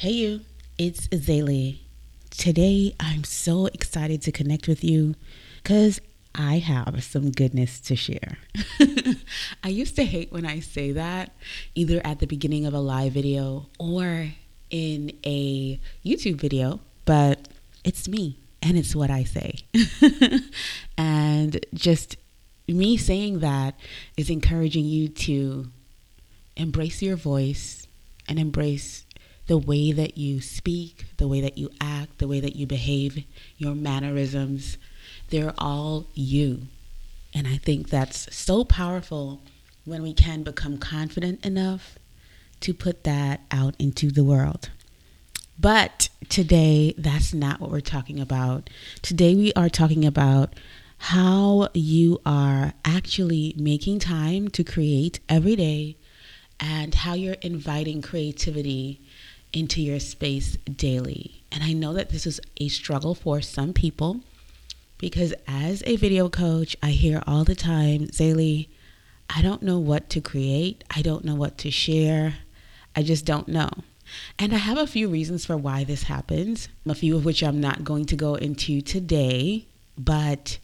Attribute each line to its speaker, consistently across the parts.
Speaker 1: Hey, you, it's XayLi. Today, I'm so excited to connect with you because I have some goodness to share. I used to hate when I say that, either at the beginning of a live video or in a YouTube video, but it's me and it's what I say. and just me saying that is encouraging you to embrace your voice and embrace the way that you speak, the way that you act, the way that you behave, your mannerisms, they're all you. And I think that's so powerful when we can become confident enough to put that out into the world. But today, that's not what we're talking about. Today, we are talking about how you are actually making time to create every day and how you're inviting creativity into your space daily. And I know that this is a struggle for some people because as a video coach, I hear all the time, XayLi, I don't know what to create. I don't know what to share. I just don't know. And I have a few reasons for why this happens, a few of which I'm not going to go into today, but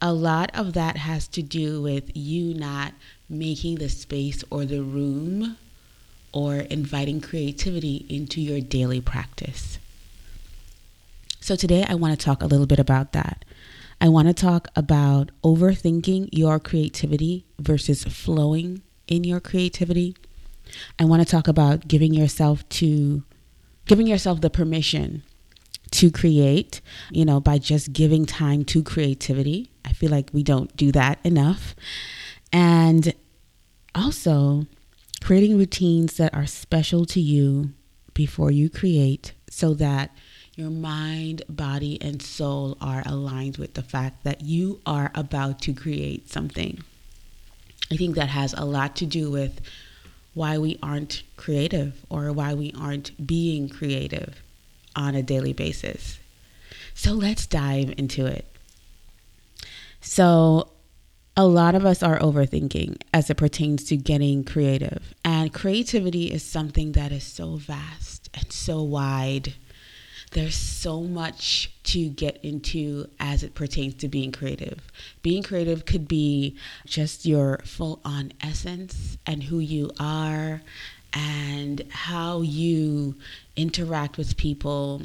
Speaker 1: a lot of that has to do with you not making the space or the room or inviting creativity into your daily practice. So, today I want to talk a little bit about that. I want to talk about overthinking your creativity versus flowing in your creativity. I want to talk about giving yourself to giving yourself the permission to create, you know, by just giving time to creativity. I feel like we don't do that enough. And also creating routines that are special to you before you create so that your mind, body, and soul are aligned with the fact that you are about to create something. I think that has a lot to do with why we aren't creative or why we aren't being creative on a daily basis. So let's dive into it. So, a lot of us are overthinking as it pertains to getting creative. And creativity is something that is so vast and so wide. There's so much to get into as it pertains to being creative. Being creative could be just your full on essence and who you are and how you interact with people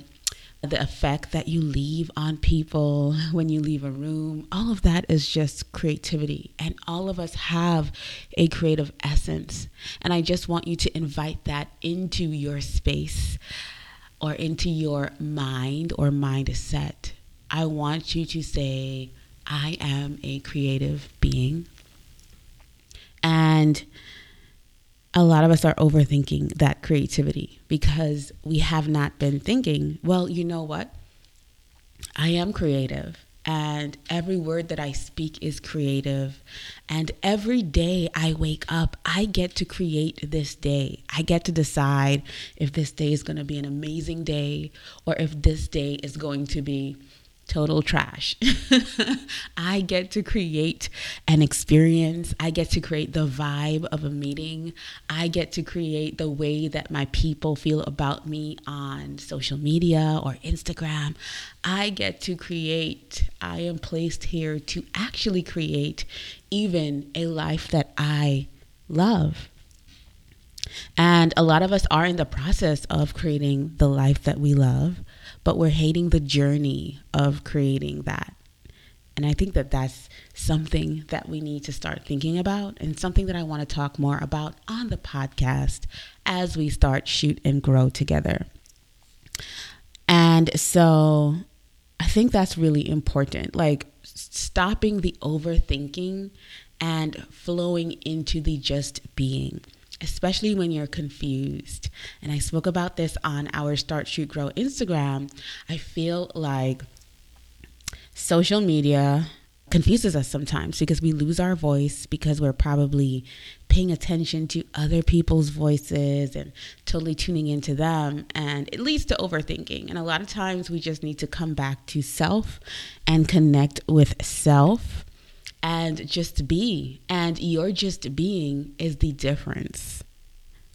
Speaker 1: the effect that you leave on people when you leave a room, all of that is just creativity. And all of us have a creative essence. And I just want you to invite that into your space or into your mind or mindset. I want you to say, I am a creative being. And a lot of us are overthinking that creativity because we have not been thinking, well, you know what? I am creative, and every word that I speak is creative. And every day I wake up, I get to create this day. I get to decide if this day is going to be an amazing day or if this day is going to be total trash. I get to create an experience. I get to create the vibe of a meeting. I get to create the way that my people feel about me on social media or Instagram. I get to create, I am placed here to actually create even a life that I love. And a lot of us are in the process of creating the life that we love but we're hating the journey of creating that. And I think that that's something that we need to start thinking about and something that I want to talk more about on the podcast as we start shoot and grow together. And so I think that's really important. Like stopping the overthinking and flowing into the just being especially when you're confused. And I spoke about this on our Start, Shoot, Grow Instagram. I feel like social media confuses us sometimes because we lose our voice because we're probably paying attention to other people's voices and totally tuning into them and it leads to overthinking and a lot of times we just need to come back to self and connect with self and just be. And your just being is the difference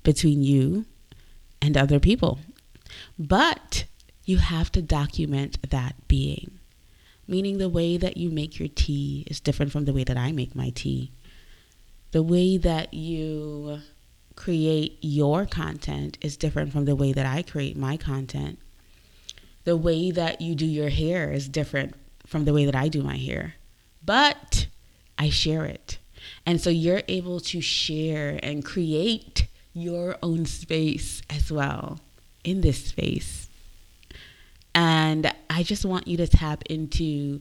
Speaker 1: between you and other people. But you have to document that being. Meaning, the way that you make your tea is different from the way that I make my tea. The way that you create your content is different from the way that I create my content. The way that you do your hair is different from the way that I do my hair. But I share it. And so you're able to share and create your own space as well in this space. And I just want you to tap into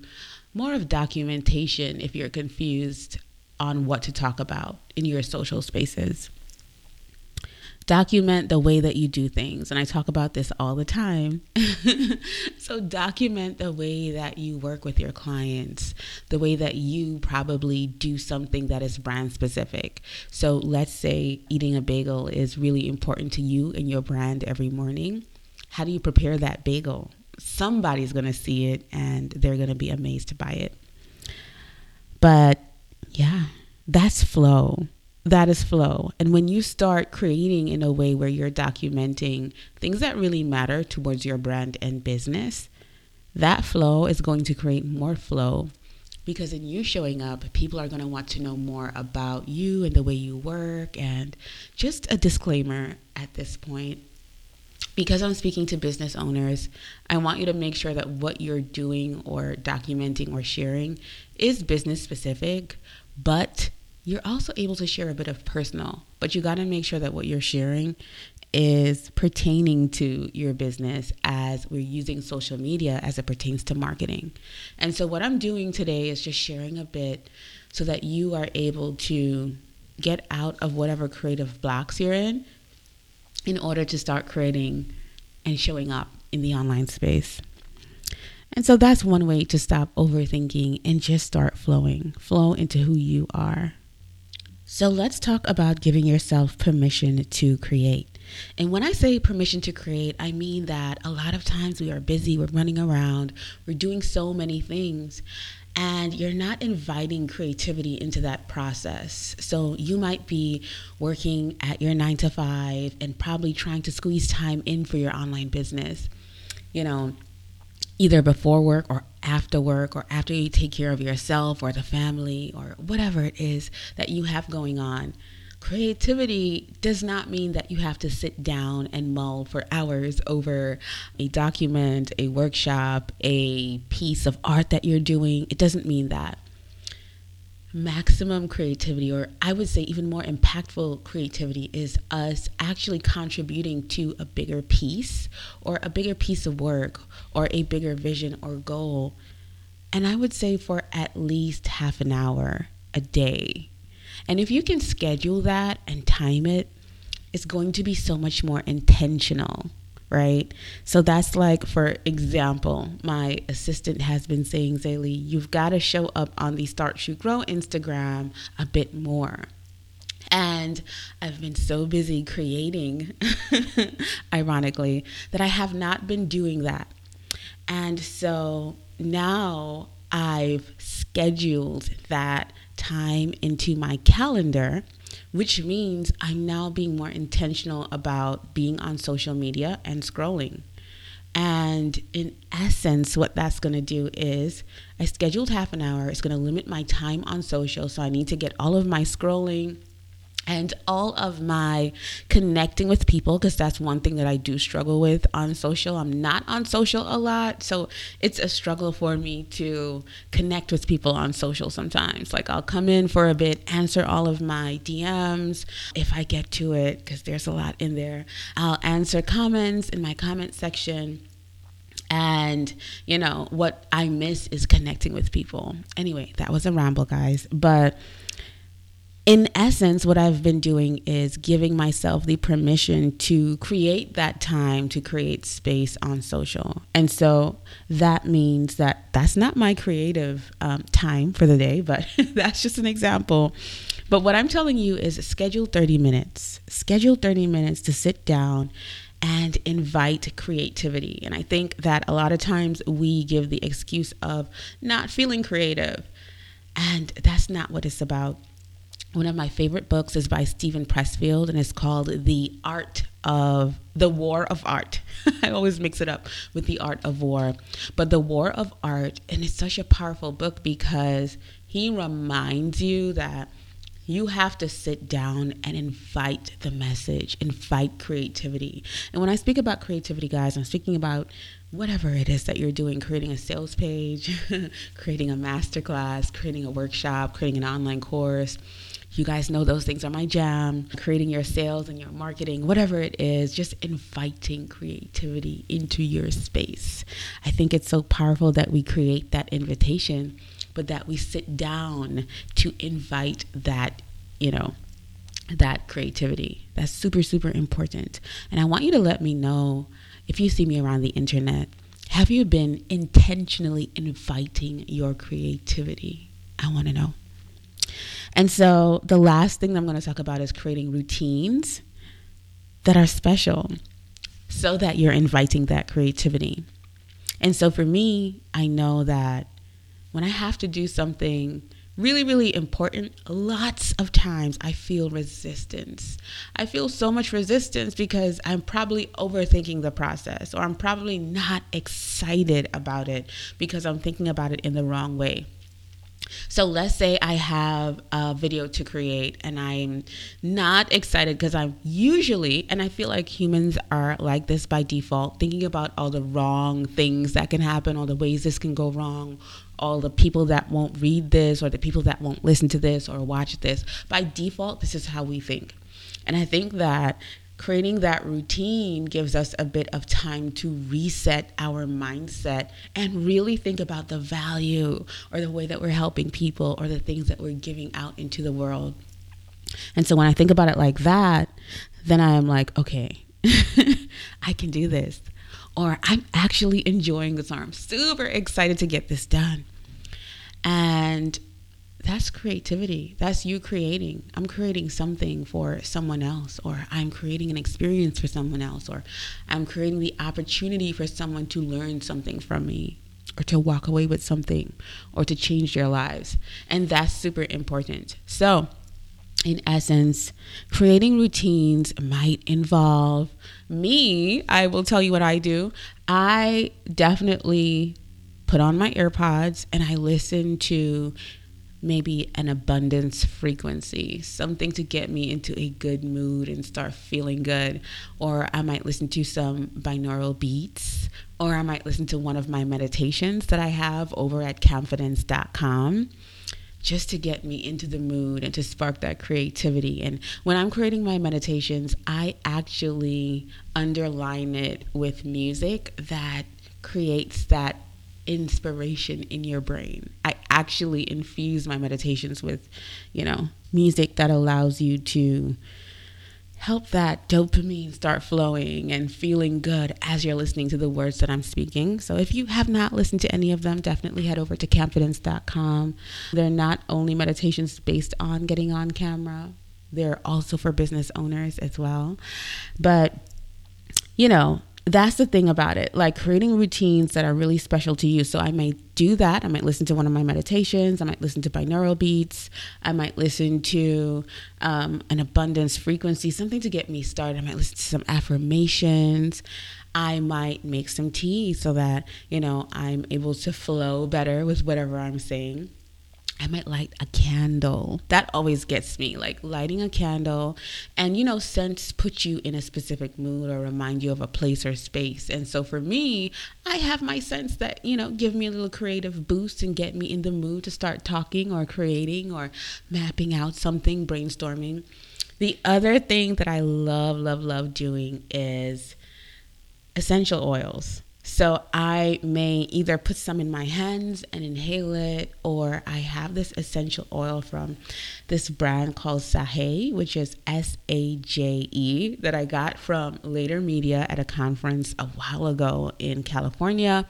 Speaker 1: more of documentation if you're confused on what to talk about in your social spaces document the way that you do things. And I talk about this all the time. so, document the way that you work with your clients, the way that you probably do something that is brand specific. So, let's say eating a bagel is really important to you and your brand every morning. How do you prepare that bagel? Somebody's going to see it and they're going to be amazed by it. But yeah, that's flow that is flow. And when you start creating in a way where you're documenting things that really matter towards your brand and business, that flow is going to create more flow because in you showing up, people are going to want to know more about you and the way you work. And just a disclaimer at this point because I'm speaking to business owners, I want you to make sure that what you're doing or documenting or sharing is business specific, but you're also able to share a bit of personal, but you got to make sure that what you're sharing is pertaining to your business as we're using social media as it pertains to marketing. And so, what I'm doing today is just sharing a bit so that you are able to get out of whatever creative blocks you're in in order to start creating and showing up in the online space. And so that's one way to stop overthinking and just start flowing. Flow into who you are. So let's talk about giving yourself permission to create. And when I say permission to create, I mean that a lot of times we are busy, we're running around, we're doing so many things, and you're not inviting creativity into that process. So you might be working at your nine to five and probably trying to squeeze time in for your online business. You know, either before work or after work or after you take care of yourself or the family or whatever it is that you have going on. Creativity does not mean that you have to sit down and mull for hours over a document, a workshop, a piece of art that you're doing. It doesn't mean that maximum creativity, or I would say even more impactful creativity, is us actually contributing to a bigger piece or a bigger piece of work or a bigger vision or goal. And I would say for at least half an hour a day. And if you can schedule that and time it, it's going to be so much more intentional right? So that's like, for example, my assistant has been saying, XayLi, you've got to show up on the Start Shoot Grow Instagram a bit more. And I've been so busy creating, ironically, that I have not been doing that. And so now I've scheduled that time into my calendar which means I'm now being more intentional about being on social media and scrolling. And in essence, what that's going to do is I scheduled half an hour. It's going to limit my time on social. So I need to get all of my scrolling and all of my connecting with people because that's one thing that I do struggle with on social. I'm not on social a lot, so it's a struggle for me to connect with people on social sometimes. Like I'll come in for a bit, answer all of my DMs if I get to it because there's a lot in there. I'll answer comments in my comment section and you know what i miss is connecting with people anyway that was a ramble guys but in essence, what I've been doing is giving myself the permission to create that time to create space on social. And so that means that that's not my creative um, time for the day, but that's just an example. But what I'm telling you is schedule 30 minutes, schedule 30 minutes to sit down and invite creativity. And I think that a lot of times we give the excuse of not feeling creative. And that's not what it's about one of my favorite books is by Steven Pressfield and it's called The Art of the War of Art. I always mix it up with the Art of War, but the War of Art, and it's such a powerful book because he reminds you that you have to sit down and invite the message, invite creativity. And when I speak about creativity, guys, I'm speaking about whatever it is that you're doing creating a sales page, creating a masterclass, creating a workshop, creating an online course. You guys know those things are my jam. Creating your sales and your marketing, whatever it is, just inviting creativity into your space. I think it's so powerful that we create that invitation but that we sit down to invite that, you know, that creativity. That's super, super important. And I want you to let me know if you see me around the internet, have you been intentionally inviting your creativity? I want to know. And so the last thing I'm going to talk about is creating routines that are special so that you're inviting that creativity. And so for me, I know that when I have to do something really, really important, lots of times I feel resistance. I feel so much resistance because I'm probably overthinking the process or I'm probably not excited about it because I'm thinking about it in the wrong way. So let's say I have a video to create and I'm not excited because I'm usually, and I feel like humans are like this by default, thinking about all the wrong things that can happen, all the ways this can go wrong, all the people that won't read this or the people that won't listen to this or watch this. By default, this is how we think. And I think that creating that routine gives us a bit of time to reset our mindset and really think about the value or the way that we're helping people or the things that we're giving out into the world. And so when I think about it like that, then I am like, okay, I can do this. Or I'm actually enjoying this, or I'm super excited to get this done. And that's creativity. That's you creating. I'm creating something for someone else, or I'm creating an experience for someone else, or I'm creating the opportunity for someone to learn something from me, or to walk away with something, or to change their lives. And that's super important. So, in essence, creating routines might involve me. I will tell you what I do. I definitely put on my AirPods and I listen to maybe an abundance frequency, something to get me into a good mood and start feeling good. Or I might listen to some binaural beats, or I might listen to one of my meditations that I have over at camfidence.com just to get me into the mood and to spark that creativity. And when I'm creating my meditations, I actually underline it with music that creates that inspiration in your brain. I actually infuse my meditations with, you know, music that allows you to help that dopamine start flowing and feeling good as you're listening to the words that I'm speaking. So if you have not listened to any of them, definitely head over to camfidence.com. They're not only meditations based on getting on camera, they're also for business owners as well. But you know, that's the thing about it like creating routines that are really special to you. So i might do that. I might listen to one of my meditations. I might listen to binaural beats. I might listen to um, an abundance frequency something to get me started. I might listen to some affirmations. I might make some tea so that you know i'm able to flow better with whatever i'm saying I might light a candle. That always gets me, like lighting a candle. And you know, scents put you in a specific mood or remind you of a place or space. And so for me, I have my scents that, you know, give me a little creative boost and get me in the mood to start talking or creating or mapping out something, brainstorming. The other thing that I love, love, love doing is essential oils. So I may either put some in my hands and inhale it, or I have this essential oil from this brand called Saje, which is S A J E, that I got from Later Media at a conference a while ago in California.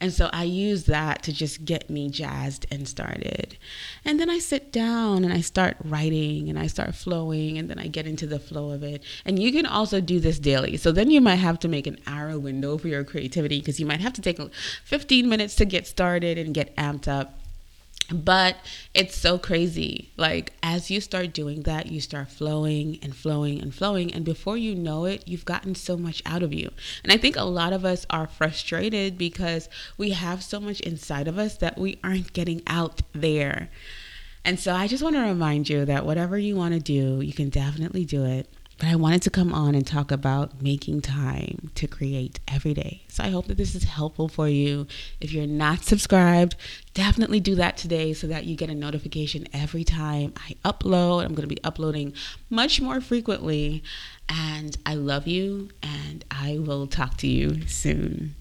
Speaker 1: And so I use that to just get me jazzed and started. And then I sit down and I start writing and I start flowing and then I get into the flow of it. And you can also do this daily. So then you might have to make an hour window for your creativity because you might have to take 15 minutes to get started and get amped up. But it's so crazy. Like, as you start doing that, you start flowing and flowing and flowing. And before you know it, you've gotten so much out of you. And I think a lot of us are frustrated because we have so much inside of us that we aren't getting out there. And so I just want to remind you that whatever you want to do, you can definitely do it. But I wanted to come on and talk about making time to create every day. So I hope that this is helpful for you. If you're not subscribed, definitely do that today so that you get a notification every time I upload. I'm going to be uploading much more frequently. And I love you, and I will talk to you soon.